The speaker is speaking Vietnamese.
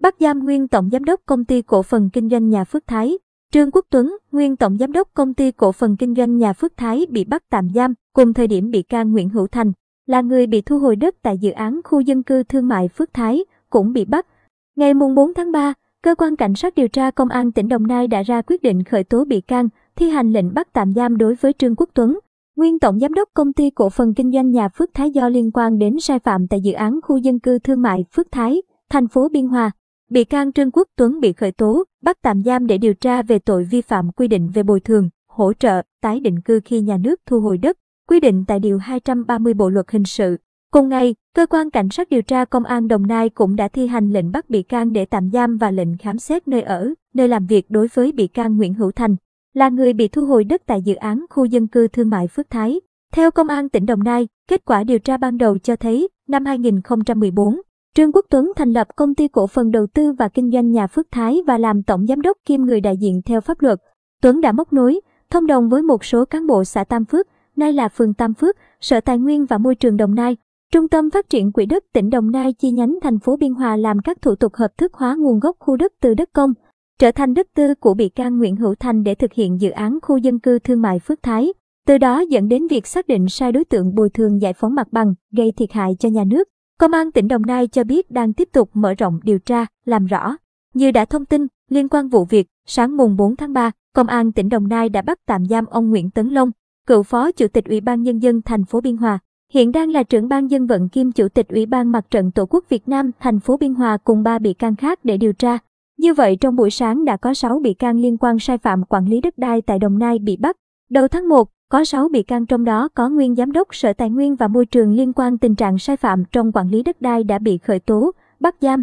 bắt giam nguyên tổng giám đốc công ty cổ phần kinh doanh nhà Phước Thái. Trương Quốc Tuấn, nguyên tổng giám đốc công ty cổ phần kinh doanh nhà Phước Thái bị bắt tạm giam, cùng thời điểm bị can Nguyễn Hữu Thành là người bị thu hồi đất tại dự án khu dân cư thương mại Phước Thái, cũng bị bắt. Ngày 4 tháng 3, cơ quan cảnh sát điều tra công an tỉnh Đồng Nai đã ra quyết định khởi tố bị can, thi hành lệnh bắt tạm giam đối với Trương Quốc Tuấn, nguyên tổng giám đốc công ty cổ phần kinh doanh nhà Phước Thái do liên quan đến sai phạm tại dự án khu dân cư thương mại Phước Thái, thành phố Biên Hòa. Bị can Trương Quốc Tuấn bị khởi tố, bắt tạm giam để điều tra về tội vi phạm quy định về bồi thường, hỗ trợ, tái định cư khi nhà nước thu hồi đất, quy định tại Điều 230 Bộ Luật Hình sự. Cùng ngày, Cơ quan Cảnh sát điều tra Công an Đồng Nai cũng đã thi hành lệnh bắt bị can để tạm giam và lệnh khám xét nơi ở, nơi làm việc đối với bị can Nguyễn Hữu Thành, là người bị thu hồi đất tại dự án khu dân cư thương mại Phước Thái. Theo Công an tỉnh Đồng Nai, kết quả điều tra ban đầu cho thấy, năm 2014, Trương Quốc Tuấn thành lập công ty cổ phần đầu tư và kinh doanh nhà Phước Thái và làm tổng giám đốc kiêm người đại diện theo pháp luật. Tuấn đã móc nối, thông đồng với một số cán bộ xã Tam Phước, nay là phường Tam Phước, Sở Tài nguyên và Môi trường Đồng Nai, Trung tâm Phát triển Quỹ đất tỉnh Đồng Nai chi nhánh thành phố Biên Hòa làm các thủ tục hợp thức hóa nguồn gốc khu đất từ đất công, trở thành đất tư của bị can Nguyễn Hữu Thành để thực hiện dự án khu dân cư thương mại Phước Thái. Từ đó dẫn đến việc xác định sai đối tượng bồi thường giải phóng mặt bằng, gây thiệt hại cho nhà nước. Công an tỉnh Đồng Nai cho biết đang tiếp tục mở rộng điều tra, làm rõ. Như đã thông tin, liên quan vụ việc, sáng mùng 4 tháng 3, Công an tỉnh Đồng Nai đã bắt tạm giam ông Nguyễn Tấn Long, cựu phó chủ tịch Ủy ban Nhân dân thành phố Biên Hòa, hiện đang là trưởng ban dân vận kiêm chủ tịch Ủy ban Mặt trận Tổ quốc Việt Nam thành phố Biên Hòa cùng ba bị can khác để điều tra. Như vậy trong buổi sáng đã có 6 bị can liên quan sai phạm quản lý đất đai tại Đồng Nai bị bắt. Đầu tháng 1, có 6 bị can trong đó có nguyên giám đốc Sở Tài nguyên và Môi trường liên quan tình trạng sai phạm trong quản lý đất đai đã bị khởi tố, bắt giam,